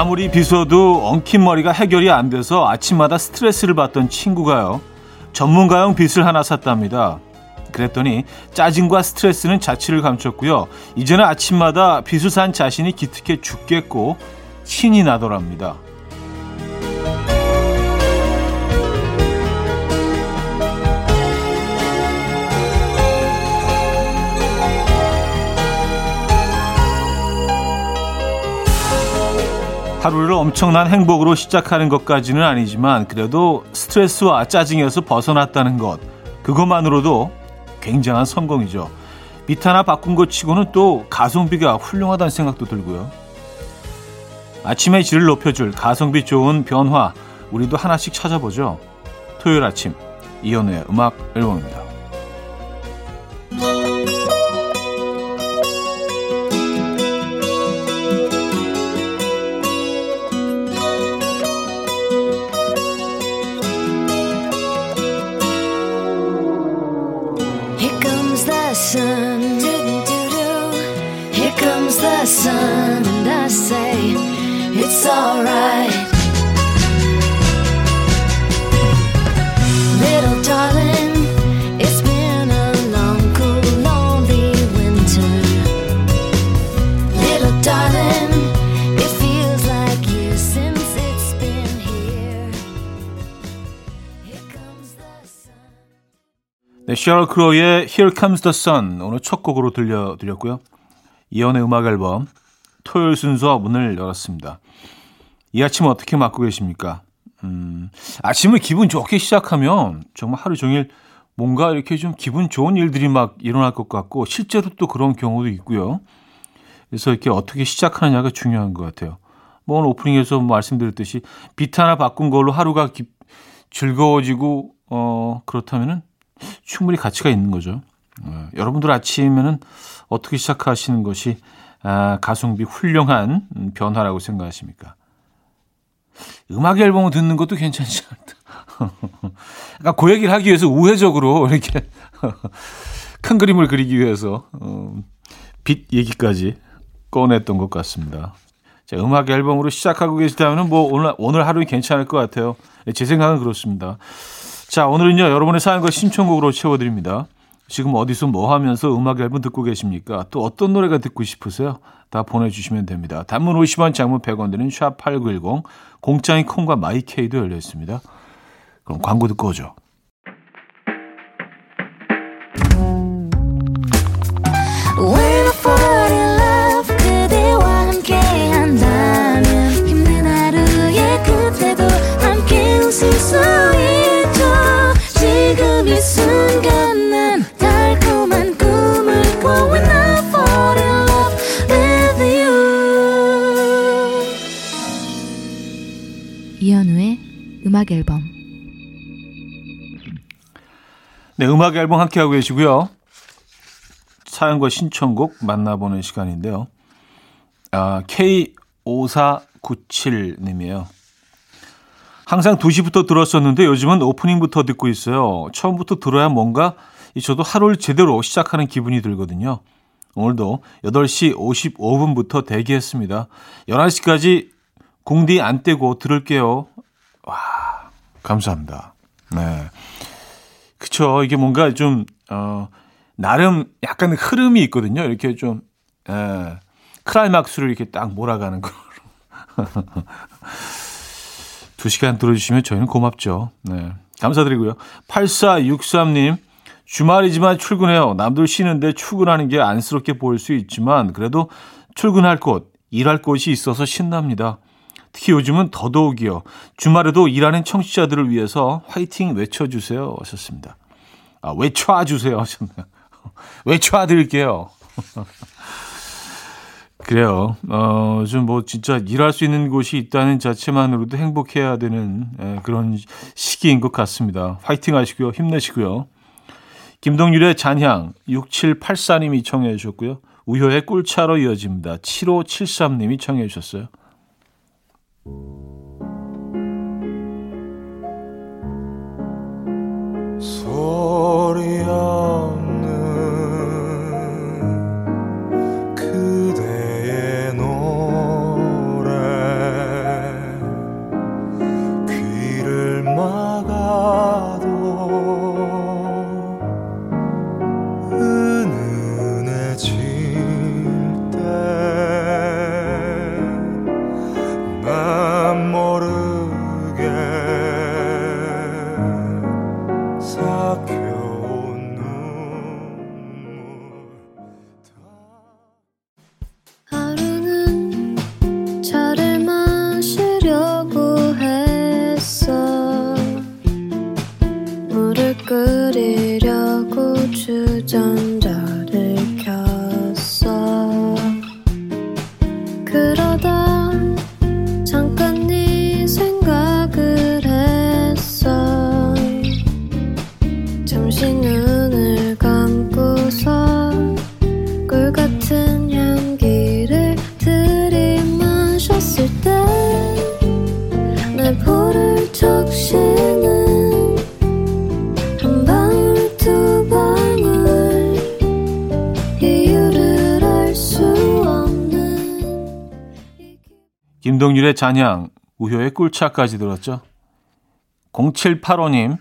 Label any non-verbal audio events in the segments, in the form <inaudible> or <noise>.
아무리 빗어도 엉킨 머리가 해결이 안 돼서 아침마다 스트레스를 받던 친구가요. 전문가용 빗을 하나 샀답니다. 그랬더니 짜증과 스트레스는 자취를 감췄고요. 이제는 아침마다 빗을 산 자신이 기특해 죽겠고 신이 나더랍니다. 하루를 엄청난 행복으로 시작하는 것까지는 아니지만 그래도 스트레스와 짜증에서 벗어났다는 것 그것만으로도 굉장한 성공이죠. 빛 하나 바꾼 것 치고는 또 가성비가 훌륭하다는 생각도 들고요. 아침의 질을 높여줄 가성비 좋은 변화 우리도 하나씩 찾아보죠. 토요일 아침 이연우의 음악 앨범입니다. 네, 셔럴 크로의 Here Comes the Sun 오늘 첫 곡으로 들려드렸고요. 이연의 음악 앨범 토요일 순서 문을 열었습니다. 이 아침 어떻게 맞고 계십니까? 음, 아침을 기분 좋게 시작하면 정말 하루 종일 뭔가 이렇게 좀 기분 좋은 일들이 막 일어날 것 같고 실제로 또 그런 경우도 있고요. 그래서 이렇게 어떻게 시작하느냐가 중요한 것 같아요. 뭐 오늘 오프닝에서 말씀드렸듯이 빛 하나 바꾼 걸로 하루가 기, 즐거워지고 어 그렇다면은 충분히 가치가 있는 거죠. 어, 여러분들 아침에는 어떻게 시작하시는 것이 아, 가성비 훌륭한 음, 변화라고 생각하십니까? 음악 앨범을 듣는 것도 괜찮지 않다. <laughs> 그러니까 그 얘기를 하기 위해서 우회적으로 이렇게 <laughs> 큰 그림을 그리기 위해서 어, 빛 얘기까지 꺼냈던 것 같습니다. 자, 음악 앨범으로 시작하고 계시다면 뭐 오늘 오늘 하루 괜찮을 것 같아요. 제 생각은 그렇습니다. 자, 오늘은요, 여러분의 사연과 신청곡으로 채워드립니다. 지금 어디서 뭐 하면서 음악 앨범 듣고 계십니까? 또 어떤 노래가 듣고 싶으세요? 다 보내주시면 됩니다. 단문 50원, 장문 100원 드는 샵8910, 공짜인 콩과 마이케이도 열려 있습니다. 그럼 광고 듣고 오죠. 네, 음악 앨범 함께하고 계시고요. 사연과 신청곡 만나보는 시간인데요. 아, K5497님이에요. 항상 2시부터 들었었는데 요즘은 오프닝부터 듣고 있어요. 처음부터 들어야 뭔가 저도 하루를 제대로 시작하는 기분이 들거든요. 오늘도 8시 55분부터 대기했습니다. 11시까지 공디 안 떼고 들을게요. 와, 감사합니다. 네. 그쵸. 이게 뭔가 좀, 어, 나름 약간 흐름이 있거든요. 이렇게 좀, 에, 클라이막스를 이렇게 딱 몰아가는 거. <laughs> 두 시간 들어주시면 저희는 고맙죠. 네. 감사드리고요. 8463님, 주말이지만 출근해요. 남들 쉬는데 출근하는 게 안쓰럽게 보일 수 있지만, 그래도 출근할 곳, 일할 곳이 있어서 신납니다. 특히 요즘은 더더욱이요. 주말에도 일하는 청취자들을 위해서 화이팅 외쳐주세요. 하셨습니다. 아, 외쳐주세요. 하셨네요. <laughs> 외쳐드릴게요. <laughs> 그래요. 어, 좀 뭐 진짜 일할 수 있는 곳이 있다는 자체만으로도 행복해야 되는 예, 그런 시기인 것 같습니다. 화이팅 하시고요. 힘내시고요. 김동률의 잔향 6784님이 청해 주셨고요. 우효의 꿀차로 이어집니다. 7573님이 청해 주셨어요. 소리 없 김동률의 잔향, 우효의 꿀차까지 들었죠. 0785님,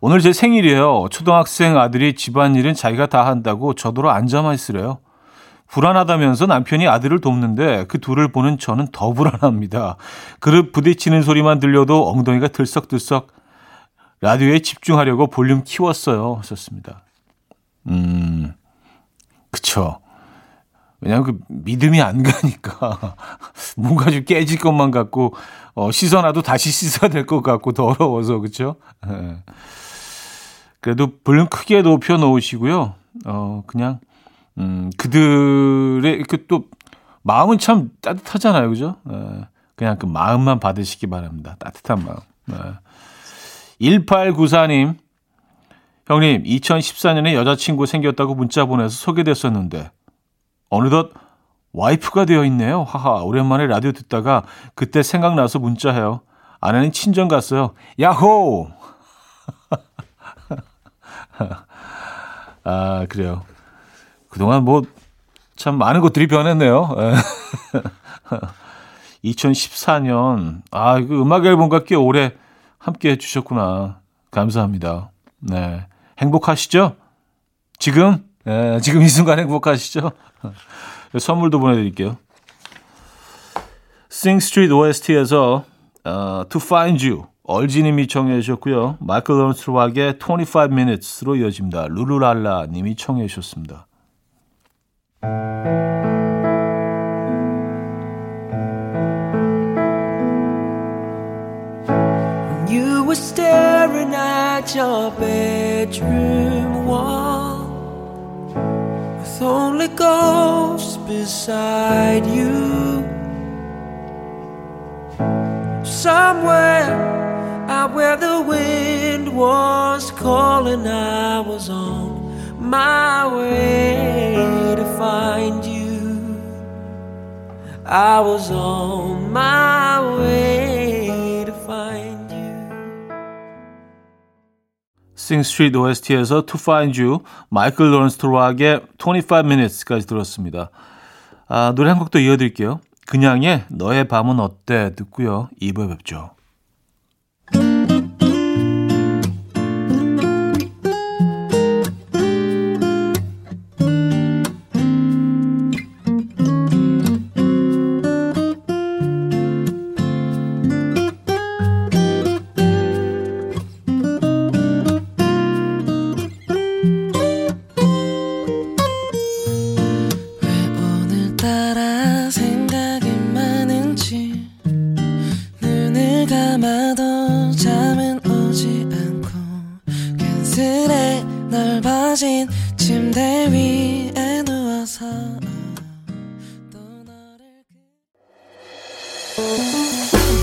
오늘 제 생일이에요. 초등학생 아들이 집안일은 자기가 다 한다고 저더러 앉아만 있으래요. 불안하다면서 남편이 아들을 돕는데 그 둘을 보는 저는 더 불안합니다. 그릇 부딪히는 소리만 들려도 엉덩이가 들썩들썩 라디오에 집중하려고 볼륨 키웠어요. 하셨습니다. 음, 그쵸. 왜냐하면 그 믿음이 안 가니까 <laughs> 뭔가 좀 깨질 것만 같고 어, 씻어놔도 다시 씻어야 될 것 같고 더러워서 그렇죠. 그래도 볼륨 크게 높여 놓으시고요. 어 그냥 음 그들의 이렇게 또 마음은 참 따뜻하잖아요, 그죠? 예, 그냥 그 마음만 받으시기 바랍니다. 따뜻한 마음. 예. 1894님 형님 2014년에 여자친구 생겼다고 문자 보내서 소개됐었는데 어느덧 와이프가 되어 있네요. 하하, 오랜만에 라디오 듣다가 그때 생각나서 문자해요. 아내는 친정 갔어요. 야호! <laughs> 아, 그래요. 그동안 뭐, 참 많은 것들이 변했네요. <laughs> 2014년, 아, 그 음악 앨범과 꽤 오래 함께 해주셨구나. 감사합니다. 네. 행복하시죠? 지금? 네, 지금 이 순간 행복하시죠? 선물도 보내드릴게요. Sing Street OST에서 어, To Find You 얼지님이 청해 주셨고요. 마이클 런스트락의 25 Minutes로 이어집니다. 룰루랄라 님이 청해 주셨습니다. You were staring at your bedroom wall only ghosts beside you. Somewhere out where the wind was calling, I was on my way to find you. I was on my Sing Street OST에서 To Find You 마이클 런스트락의 25 Minutes까지 들었습니다. 아, 노래 한곡더 이어드릴게요. 그냥의 너의 밤은 어때 듣고요. 2부에 뵙죠.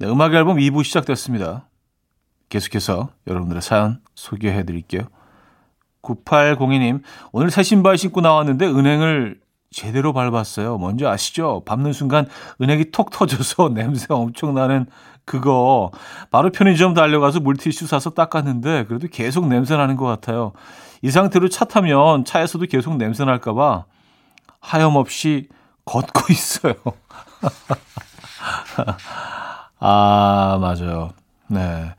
네, 음악 앨범 2부 시작됐습니다. 계속해서 여러분들의 사연 소개해 드릴게요. 9802님, 오늘 새 신발 신고 나왔는데 은행을 제대로 밟았어요. 뭔지 아시죠? 밟는 순간 은행이 톡 터져서 <laughs> 냄새 엄청 나는 그거. 바로 편의점 달려가서 물티슈 사서 닦았는데 그래도 계속 냄새 나는 것 같아요. 이 상태로 차 타면 차에서도 계속 냄새 날까봐 하염없이 걷고 <laughs> 있어요. 아, 맞아요. 네. 야,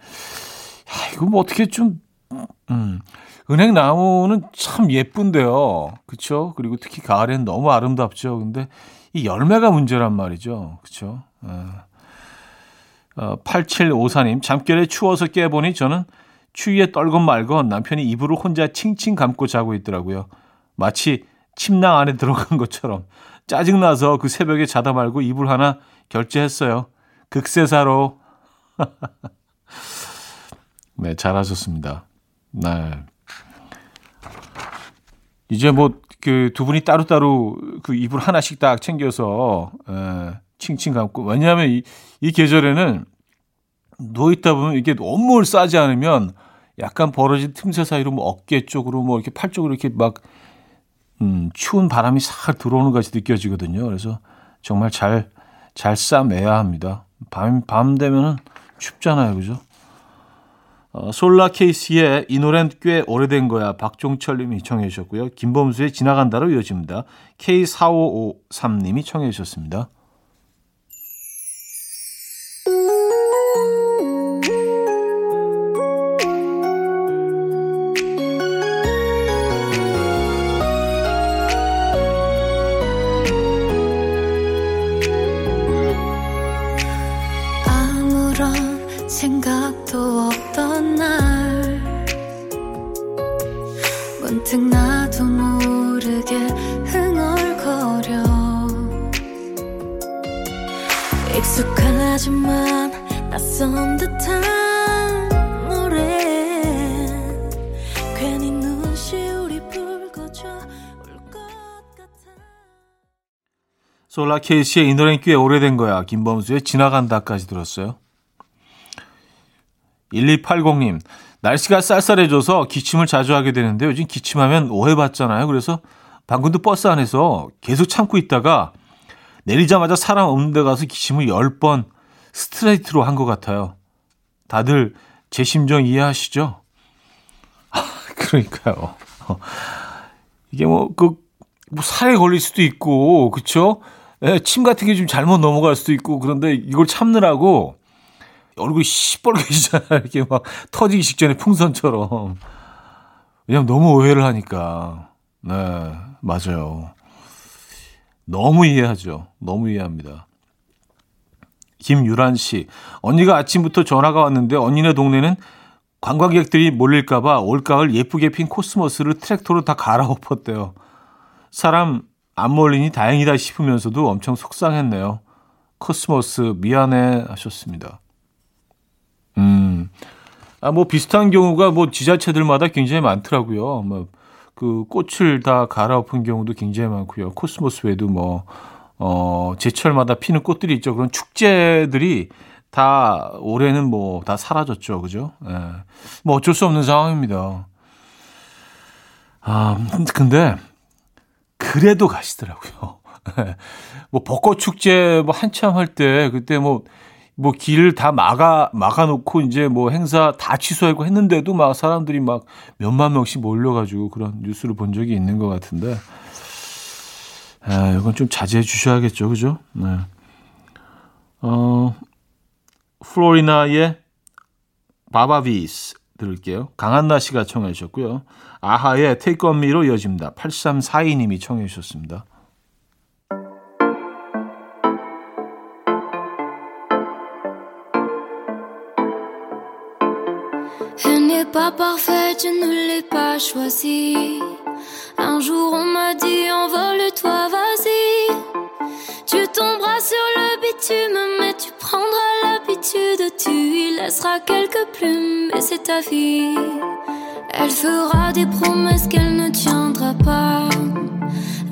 이거 뭐 어떻게 좀, 음, 은행 나무는 참 예쁜데요. 그쵸? 그리고 특히 가을엔 너무 아름답죠. 근데 이 열매가 문제란 말이죠. 그쵸? 예. 어, 8754님, 잠결에 추워서 깨보니 저는 추위에 떨건 말건 남편이 이불을 혼자 칭칭 감고 자고 있더라고요. 마치 침낭 안에 들어간 것처럼 짜증나서 그 새벽에 자다 말고 이불 하나 결제했어요. 극세사로. <laughs> 네, 잘하셨습니다. 네. 이제 뭐 그 두 분이 따로따로 그 이불 하나씩 딱 챙겨서 에, 칭칭 감고 왜냐하면 이, 이 계절에는 누워 있다 보면 이게 너무 싸지 않으면 약간 벌어진 틈새 사이로 뭐 어깨 쪽으로 뭐 이렇게 팔 쪽으로 이렇게 막 음, 추운 바람이 싹 들어오는 것이 느껴지거든요. 그래서 정말 잘, 잘 싸매야 합니다. 밤, 밤 되면은 춥잖아요. 그죠? 어, 솔라 케이스의 이 노래는 꽤 오래된 거야. 박종철 님이 청해 주셨고요. 김범수의 지나간다로 이어집니다. K4553 님이 청해 주셨습니다. 케이스의 이 노래는 꽤 오래된 거야. 김범수의 지나간다까지 들었어요. 1280님, 날씨가 쌀쌀해져서 기침을 자주 하게 되는데 요즘 기침하면 오해받잖아요. 그래서 방금도 버스 안에서 계속 참고 있다가 내리자마자 사람 없는 데 가서 기침을 10번 스트레이트로 한 것 같아요. 다들 제 심정 이해하시죠? <laughs> 아, 그러니까요. 어, 이게 뭐, 그, 뭐 살에 걸릴 수도 있고, 그쵸? 예, 침 같은 게 좀 잘못 넘어갈 수도 있고, 그런데 이걸 참느라고 얼굴이 시뻘개지잖아요. <laughs> 이렇게 막 터지기 직전에 풍선처럼. 왜냐면 너무 오해를 하니까. 네, 맞아요. 너무 이해하죠. 너무 이해합니다. 김유란 씨. 언니가 아침부터 전화가 왔는데 언니네 동네는 관광객들이 몰릴까봐 올가을 예쁘게 핀 코스모스를 트랙터로 다 갈아엎었대요. 사람 안 몰리니 다행이다 싶으면서도 엄청 속상했네요. 코스모스 미안해 하셨습니다. 음, 아, 뭐 비슷한 경우가 뭐 지자체들마다 굉장히 많더라고요. 뭐 그 꽃을 다 갈아엎은 경우도 굉장히 많고요. 코스모스 외에도 뭐, 어, 제철마다 피는 꽃들이 있죠. 그런 축제들이 다 올해는 뭐 다 사라졌죠. 그죠? 예. 뭐 어쩔 수 없는 상황입니다. 아, 근데 그래도 가시더라고요. <laughs> 뭐 벚꽃 축제 뭐 한참 할 때 그때 뭐 뭐 길을 다 막아 막아 놓고 이제 뭐 행사 다 취소하고 했는데도 막 사람들이 막 몇만 명씩 몰려 가지고 그런 뉴스를 본 적이 있는 것 같은데 아, 이건 좀 자제해 주셔야겠죠. 그죠? 네. 어 플로리나의 바바비스 들을게요. 강한나 씨가 청해 주셨고요. 아하의 테이크 온 미로 이어집니다. 8342님이 청해 주셨습니다. On prendras l'habitude. Tu y laisseras quelques plumes, et c'est ta vie. Elle fera des promesses qu'elle ne tiendra pas.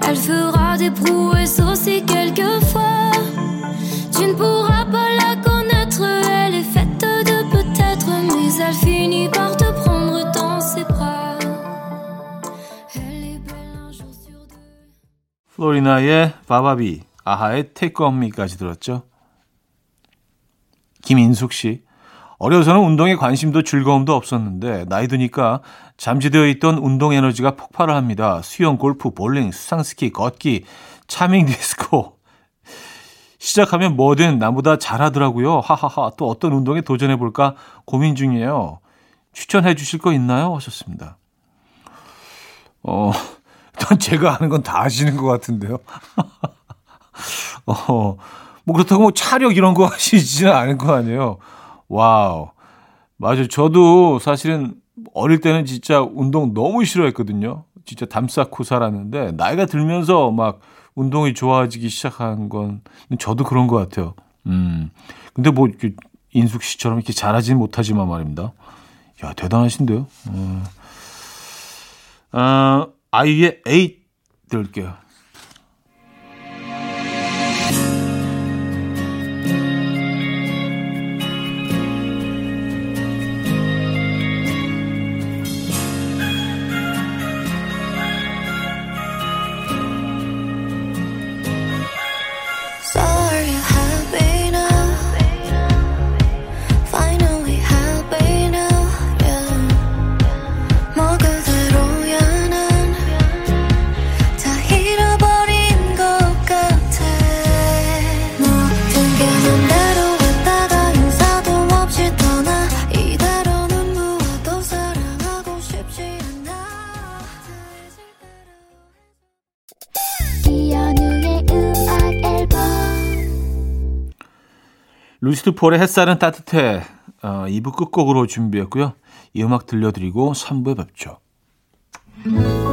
Elle fera des prouesses aussi quelquefois. Tu ne pourras pas la connaître, elle est faite de peut-être, mais elle finit par te prendre dans ses bras. Elle est belle un jour sur deux. 플로리나의 바바비, 아하의 테이크 온 미까지 들었죠. 김인숙 씨. 어려서는 운동에 관심도 즐거움도 없었는데 나이 드니까 잠재되어 있던 운동 에너지가 폭발을 합니다. 수영, 골프, 볼링, 수상스키, 걷기, 차밍 디스코. 시작하면 뭐든 나보다 잘하더라고요. 하하하. 또 어떤 운동에 도전해 볼까 고민 중이에요. 추천해 주실 거 있나요? 하셨습니다. 어, 일단 제가 하는 건 다 아시는 것 같은데요. <laughs> 어, 뭐 그렇다고 뭐 차력 이런 거 <laughs> 하시지는 않을 거 아니에요. 와우. 맞아요. 저도 사실은 어릴 때는 진짜 운동 너무 싫어했거든요. 진짜 담 쌓고 살았는데 나이가 들면서 막 운동이 좋아지기 시작한 건 저도 그런 것 같아요. 음. 근데 뭐 인숙 씨처럼 이렇게 잘하지는 못하지만 말입니다. 야 대단하신데요. 어. 어, 아이의 에잇 들을게요. 루시드 폴의 햇살은 따뜻해 어, 2부 끝곡으로 준비했고요. 이 음악 들려드리고 3부에 뵙죠. 가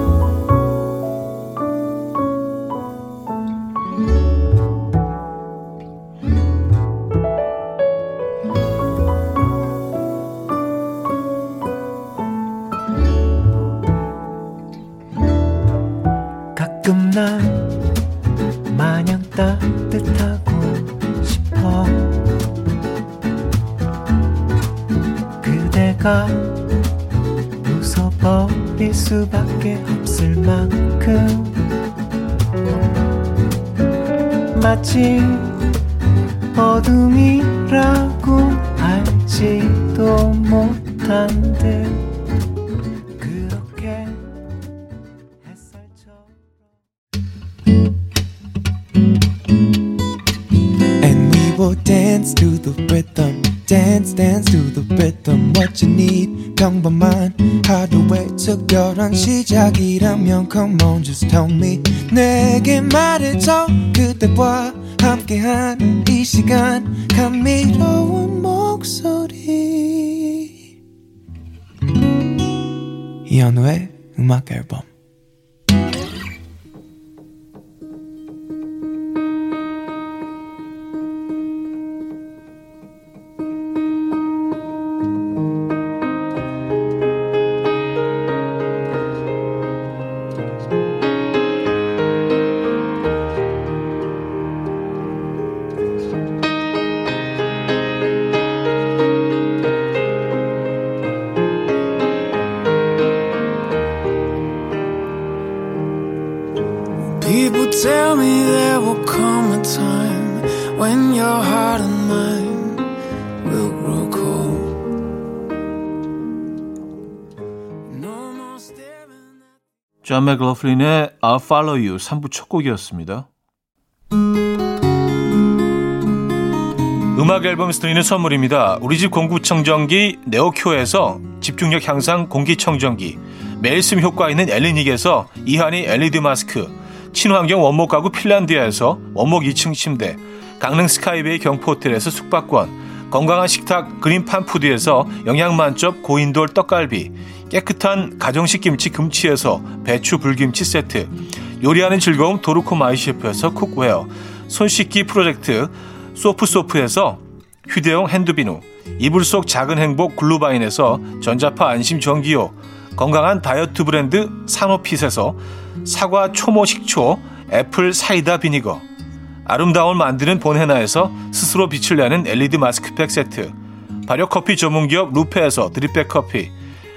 함께한 이 시간. 감미로운 목소리. 이현우의 음악 앨범. 맥러플린의 I'll Follow You 3부 첫 곡이었습니다. 음악 앨범에서 드리는 선물입니다. 우리 집 공구청정기 네오큐에서 집중력 향상 공기청정기 매일 숨 효과 있는 엘리닉에서 이하니 LED 마스크 친환경 원목 가구 핀란디아에서 원목 2층 침대 강릉 스카이베이 경포호텔에서 숙박권 건강한 식탁 그린팜푸드에서 영양만점 고인돌 떡갈비 깨끗한 가정식 김치 금치에서 배추 불김치 세트 요리하는 즐거움 도르코 마이셰프에서 cookware 손 씻기 프로젝트 소프소프에서 휴대용 핸드비누 이불 속 작은 행복 글루바인에서 전자파 안심 전기요 건강한 다이어트 브랜드 산오핏에서 사과 초모 식초 apple cider vinegar 아름다움을 만드는 본헤나에서 스스로 빛을 내는 LED 마스크팩 세트 발효 커피 전문 기업 루페에서 drip bag 커피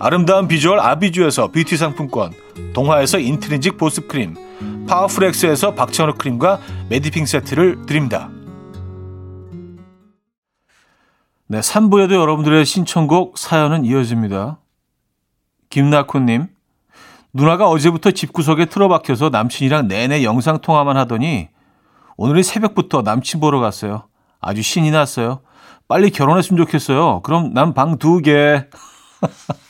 아름다운 비주얼 아비주에서 뷰티 상품권 동화에서 인트리직 보습크림 파워풀엑스에서 박찬호 크림과 메디핑 세트를 드립니다. 네, 3부에도 여러분들의 신청곡 사연은 이어집니다. 김나코님, 누나가 어제부터 집구석에 틀어박혀서 남친이랑 내내 영상통화만 하더니 오늘은 새벽부터 남친 보러 갔어요. 아주 신이 났어요. 빨리 결혼했으면 좋겠어요. 그럼 난 방 두 개. <laughs>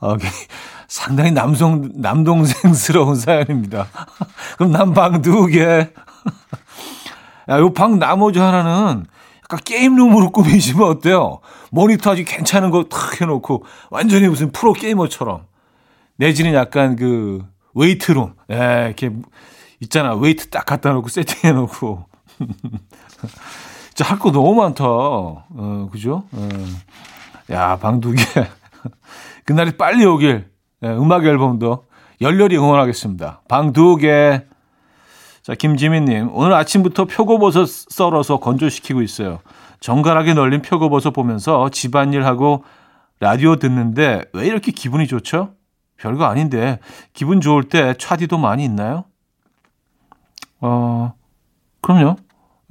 어, <laughs> 상당히 남성, 남동생스러운 사연입니다. <laughs> 그럼 난 방 두 개. 야, 요 방 나머지 하나는 약간 게임룸으로 꾸미시면 어때요? 모니터 아주 괜찮은 거 탁 해놓고 완전히 무슨 프로 게이머처럼. 내지는 약간 그 weight room. 예, 이렇게 있잖아. weight 딱 갖다 놓고 세팅해놓고. <laughs> 진짜 할 거 너무 많다. 어, 그죠? 어. 야, 방두 개. <laughs> 그날이 빨리 오길. 예, 음악 앨범도 열렬히 응원하겠습니다. 방두 개. 자, 김지민님. 오늘 아침부터 표고버섯 썰어서 건조시키고 있어요. 정갈하게 널린 표고버섯 보면서 집안일하고 라디오 듣는데 왜 이렇게 기분이 좋죠? 별거 아닌데 기분 좋을 때 차디도 많이 있나요? 어, 그럼요.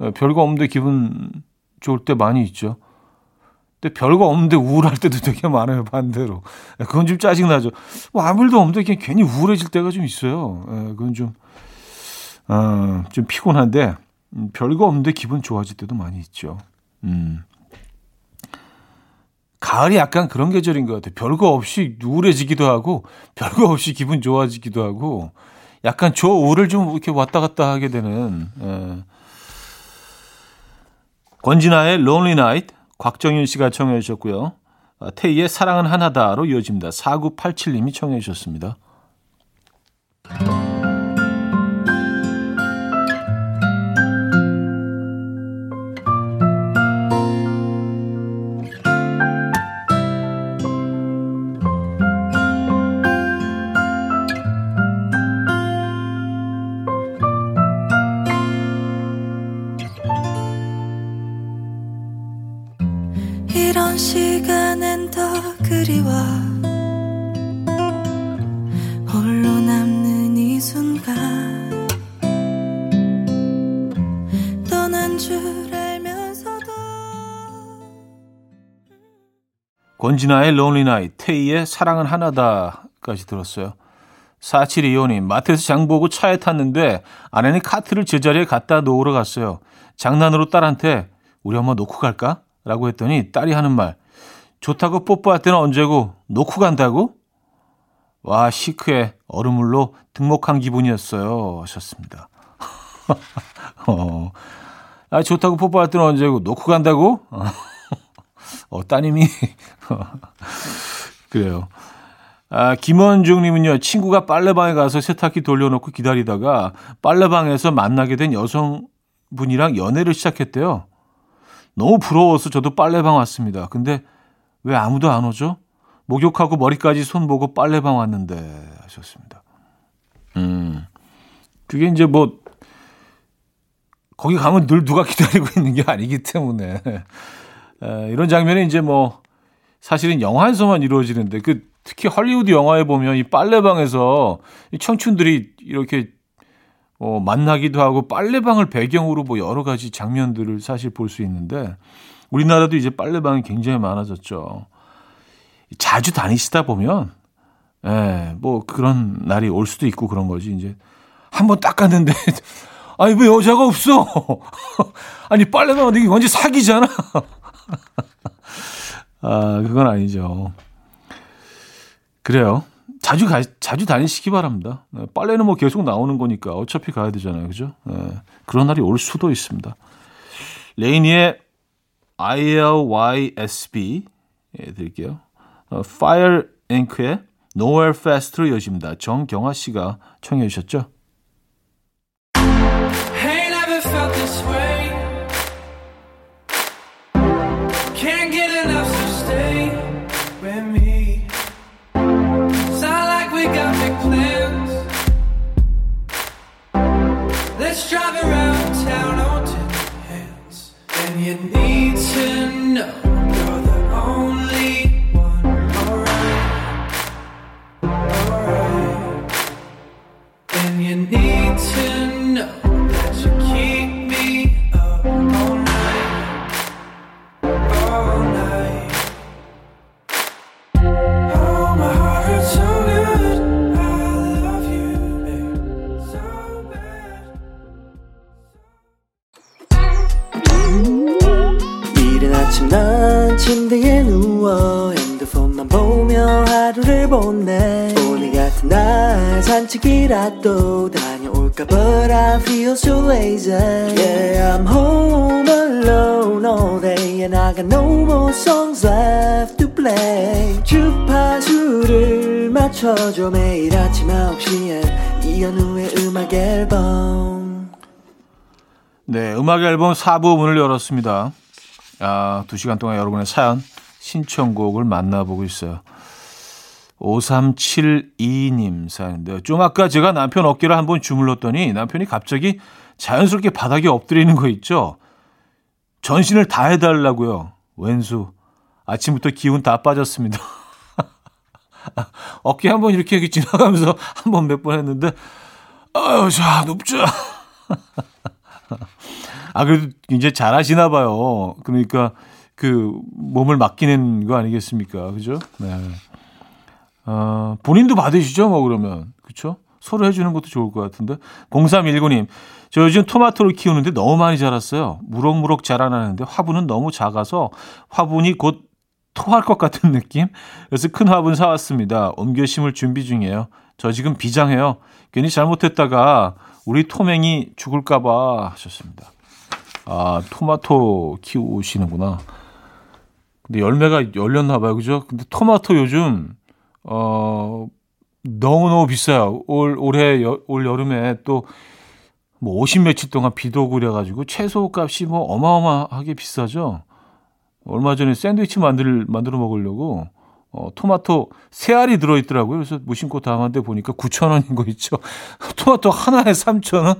예, 별거 없는데 기분 좋을 때 많이 있죠. 근데 별거 없는데 우울할 때도 <laughs> 되게 많아요, 반대로. 예, 그건 좀 짜증나죠. 뭐 아무 일도 없는데 그냥 괜히 우울해질 때가 좀 있어요. 예, 그건 좀, 어, 좀 피곤한데, 음, 별거 없는데 기분 좋아질 때도 많이 있죠. 음. 가을이 약간 그런 계절인 것 같아요. 별거 없이 우울해지기도 하고, 별거 없이 기분 좋아지기도 하고, 약간 저 우를 좀 이렇게 왔다 갔다 하게 되는, 예. 권진아의 Lonely Night, 곽정윤 씨가 청해 주셨고요. 아, 태희의 사랑은 하나다로 이어집니다. 4987님이 청해 주셨습니다. 권진아의 Lonely Night, 태희의 사랑은 하나다까지 들었어요. 4725님, 마트에서 장보고 차에 탔는데 아내는 카트를 제자리에 갖다 놓으러 갔어요. 장난으로 딸한테 우리 엄마 놓고 갈까? 라고 했더니 딸이 하는 말 좋다고 뽀뽀할 때는 언제고 놓고 간다고? 와 시크해 얼음물로 등목한 기분이었어요 하셨습니다. <laughs> 어, 아 좋다고 뽀뽀할 때는 언제고 놓고 간다고? <laughs> 어, 따님이 <laughs> 그래요. 아, 김원중님은요, 친구가 빨래방에 가서 세탁기 돌려놓고 기다리다가 빨래방에서 만나게 된 여성분이랑 연애를 시작했대요. 너무 부러워서 저도 빨래방 왔습니다. 근데 왜 아무도 안 오죠? 목욕하고 머리까지 손 보고 빨래방 왔는데 하셨습니다. 음, 그게 이제 뭐 거기 가면 늘 누가 <laughs> 기다리고 있는 게 아니기 때문에 에, 이런 장면이 이제 뭐 사실은 영화에서만 이루어지는데 그 특히 헐리우드 영화에 보면 이 빨래방에서 이 청춘들이 이렇게 어, 만나기도 하고 빨래방을 배경으로 뭐 여러 가지 장면들을 사실 볼 수 있는데 우리나라도 이제 빨래방이 굉장히 많아졌죠. 자주 다니시다 보면 예, 뭐 그런 날이 올 수도 있고 그런 거지 이제 한 번 닦았는데 아니 왜 여자가 없어? <laughs> 아니 빨래방 이게 완전 사기잖아. <laughs> 아 그건 아니죠. 그래요. 자주 가, 자주 다니시기 바랍니다. 네, 빨래는 뭐 계속 나오는 거니까 어차피 가야 되잖아요. 그죠? 네, 그런 날이 올 수도 있습니다. 레이니의 ILYSB 예, 드릴게요. 어, Fire Inc.의 Nowhere Fast로 이어집니다. 정경화 씨가 청해 주셨죠? Ain't 네, 음악 앨범 4부 문을 열었습니다. 아, 2시간 동안 여러분의 사연, 신청곡을 만나보고 있어요. 5372님 사연인데요. 좀 아까 제가 남편 어깨를 한번 주물렀더니 남편이 갑자기 자연스럽게 바닥에 엎드리는 거 있죠? 전신을 다 해달라고요. 왼수. 아침부터 기운 다 빠졌습니다. <laughs> 어깨 한번 이렇게, 지나가면서 한 번 몇번 했는데, 아유, 자, 눕자. <laughs> <laughs> 아, 그래도 이제 잘하시나 봐요. 그러니까 그 몸을 맡기는 거 아니겠습니까? 그죠? 네. 어, 본인도 받으시죠? 뭐 그러면. 그쵸? 서로 해주는 것도 좋을 것 같은데. 0319님, 저 요즘 토마토를 키우는데 너무 많이 자랐어요. 무럭무럭 자라나는데 화분은 너무 작아서 화분이 곧 토할 것 같은 느낌? 그래서 큰 화분 사왔습니다. 옮겨 심을 준비 중이에요. 저 지금 비장해요. 괜히 잘못했다가 우리 토맹이 죽을까봐 하셨습니다. 아, 토마토 키우시는구나. 근데 열매가 열렸나 봐요. 그죠? 근데 토마토 요즘, 어, 너무너무 비싸요. 올, 올해, 여, 올 여름에 또, 뭐, 50 며칠 동안 비도 오고 그래가지고 채소 값이 뭐 어마어마하게 비싸죠. 얼마 전에 샌드위치 만들, 만들어 먹으려고, 어, 토마토 세 알이 들어있더라고요. 그래서 무심코 담았는데 보니까 9,000원인 거 있죠. <laughs> 토마토 하나에 3,000원?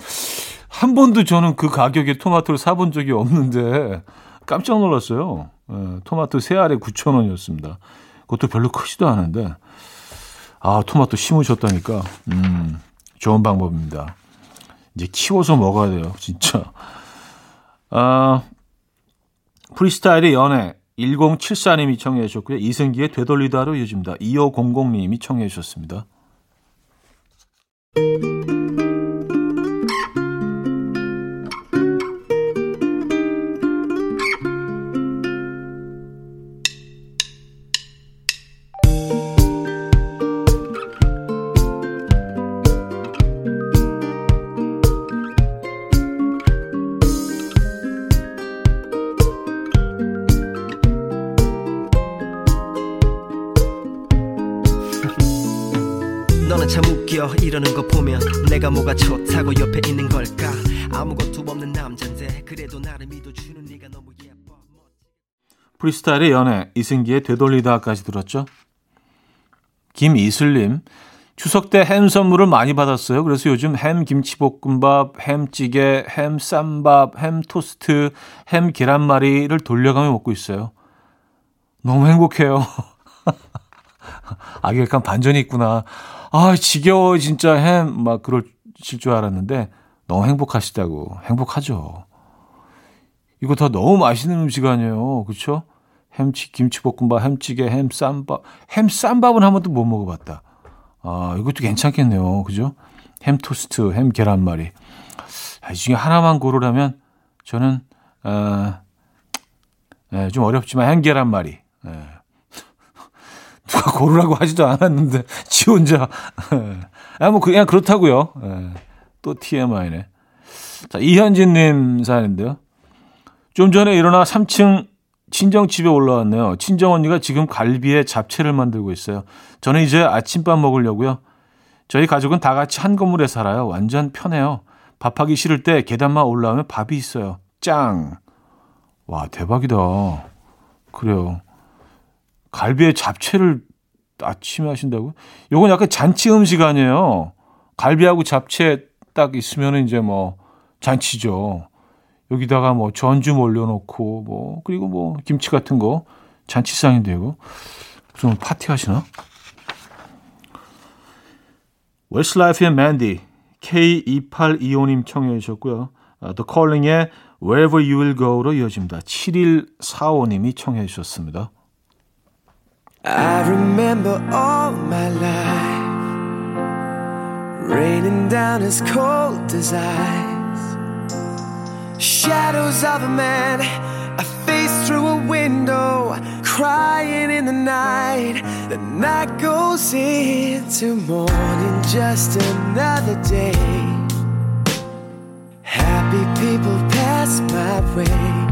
한 번도 저는 그 가격에 토마토를 사본 적이 없는데 깜짝 놀랐어요. 예, 토마토 세 알에 9,000원이었습니다. 그것도 별로 크지도 않은데, 아, 토마토 심으셨다니까, 음, 좋은 방법입니다. 이제 키워서 먹어야 돼요, 진짜. 아, 프리스타일의 연애, 1074님이 청해 주셨고요. 이승기의 되돌리다로 이어집니다. 2500님이 청해 주셨습니다. 웃겨 이러는 거 보면 내가 뭐가 좋다고 옆에 있는 걸까 아무것도 없는 남잔데 그래도 나를 믿어주는 네가 너무 예뻐 프리스타일의 연애, 이승기의 되돌리다까지 들었죠. 김이슬님, 추석 때 햄 선물을 많이 받았어요. 그래서 요즘 햄 김치볶음밥, 햄찌개, 햄 쌈밥, 햄 토스트, 햄 계란말이를 돌려가며 먹고 있어요. 너무 행복해요. <laughs> 아, 약간 반전이 있구나. 아, 지겨워, 진짜 햄, 막 그러실 줄 알았는데, 너무 행복하시다고. 행복하죠. 이거 다 너무 맛있는 음식 아니에요. 그쵸? 햄치, 김치볶음밥, 햄찌개, 햄쌈밥. 햄쌈밥은 한 번도 못 먹어봤다. 아, 이것도 괜찮겠네요. 그죠? 햄 토스트, 햄 계란말이. 아, 이 중에 하나만 고르라면, 저는, 어, 예, 좀 어렵지만 햄 계란말이. 예. 누가 고르라고 하지도 않았는데, 지 혼자. 예. 아, 뭐, 그냥 그렇다고요 예. 또 TMI네. 자, 이현진 님 사연인데요. 좀 전에 일어나 3층 친정집에 올라왔네요. 친정 언니가 지금 갈비에 잡채를 만들고 있어요. 저는 이제 아침밥 먹으려고요. 저희 가족은 다 같이 한 건물에 살아요. 완전 편해요. 밥하기 싫을 때 계단만 올라오면 밥이 있어요. 짱! 와, 대박이다. 그래요. 갈비에 잡채를 아침에 하신다고? 요건 약간 잔치 음식 아니에요. 갈비하고 잡채 딱 있으면 이제 뭐 잔치죠. 여기다가 뭐 전주 올려놓고 뭐 그리고 뭐 김치 같은 거 잔치상이 되고 무슨 파티 하시나? 웨스트라이프의 맨디 K2825님 청해 주셨고요. 아, The Calling의 Wherever You Will Go로 이어집니다. 7145님이 청해 주셨습니다. I remember all my life raining down as cold as ice. Shadows of a man, a face through a window, crying in the night. The night goes into morning, just another day. Happy people pass my way.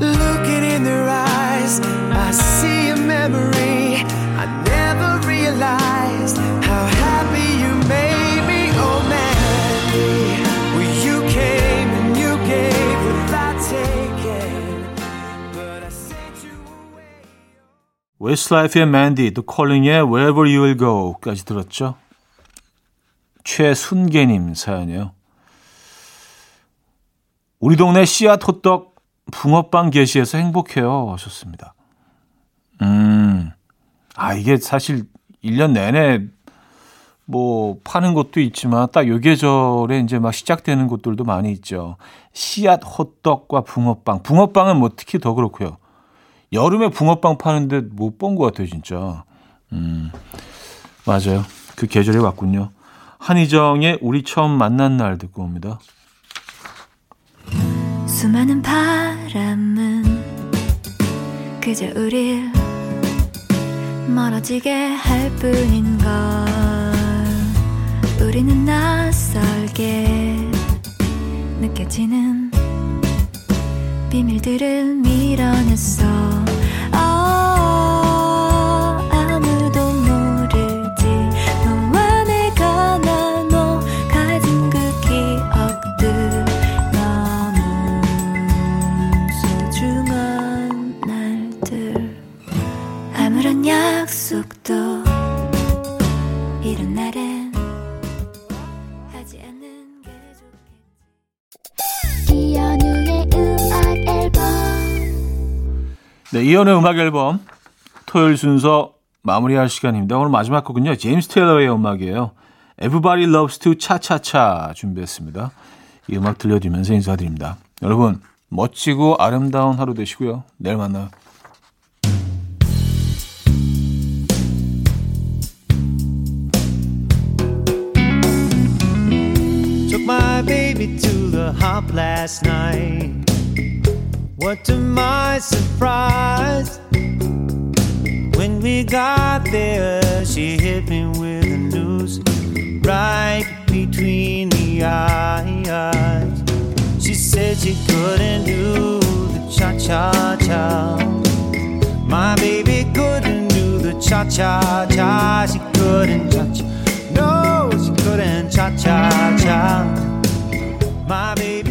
Looking in their eyes, I see a memory. I never realized how happy you made me. Oh, Mandy, well, you came and you gave without taking. But I sent you away. 웨스트라이프의 Mandy, 또 콜링의 Wherever You Will Go까지 들었죠. 최순계님 사연이에요. 우리 동네 씨앗 호떡 붕어빵 개시해서 행복해요 하셨습니다. 음, 아 이게 사실 1년 내내 뭐 파는 곳도 있지만 딱 요 계절에 이제 막 시작되는 곳들도 많이 있죠. 씨앗 호떡과 붕어빵. 붕어빵은 뭐 특히 더 그렇고요. 여름에 붕어빵 파는데 못 본 것 같아요, 진짜. 음, 맞아요. 그 계절이 왔군요. 한희정의 우리 처음 만난 날 듣고 옵니다. 수많은 바람은 그저 우릴 멀어지게 할 뿐인 걸. 우리는 낯설게 느껴지는 비밀들을 밀어냈어 약속도 이런 날엔 하지 않는 게 좋겠지 이연우의 음악 앨범 네, 이연의 음악 앨범 토요일 순서 마무리할 시간입니다. 오늘 마지막 곡은요. 제임스 테일러의 음악이에요. Everybody Loves to 차차차 준비했습니다. 이 음악 들려드리면서 인사드립니다. 여러분 멋지고 아름다운 하루 되시고요. 내일 만나요. To the hop last night. What to my surprise, when we got there, she hit me with the news right between the eyes. She said she couldn't do the cha cha cha. My baby couldn't do the cha cha cha. She couldn't cha cha. No, she couldn't cha cha cha. My baby.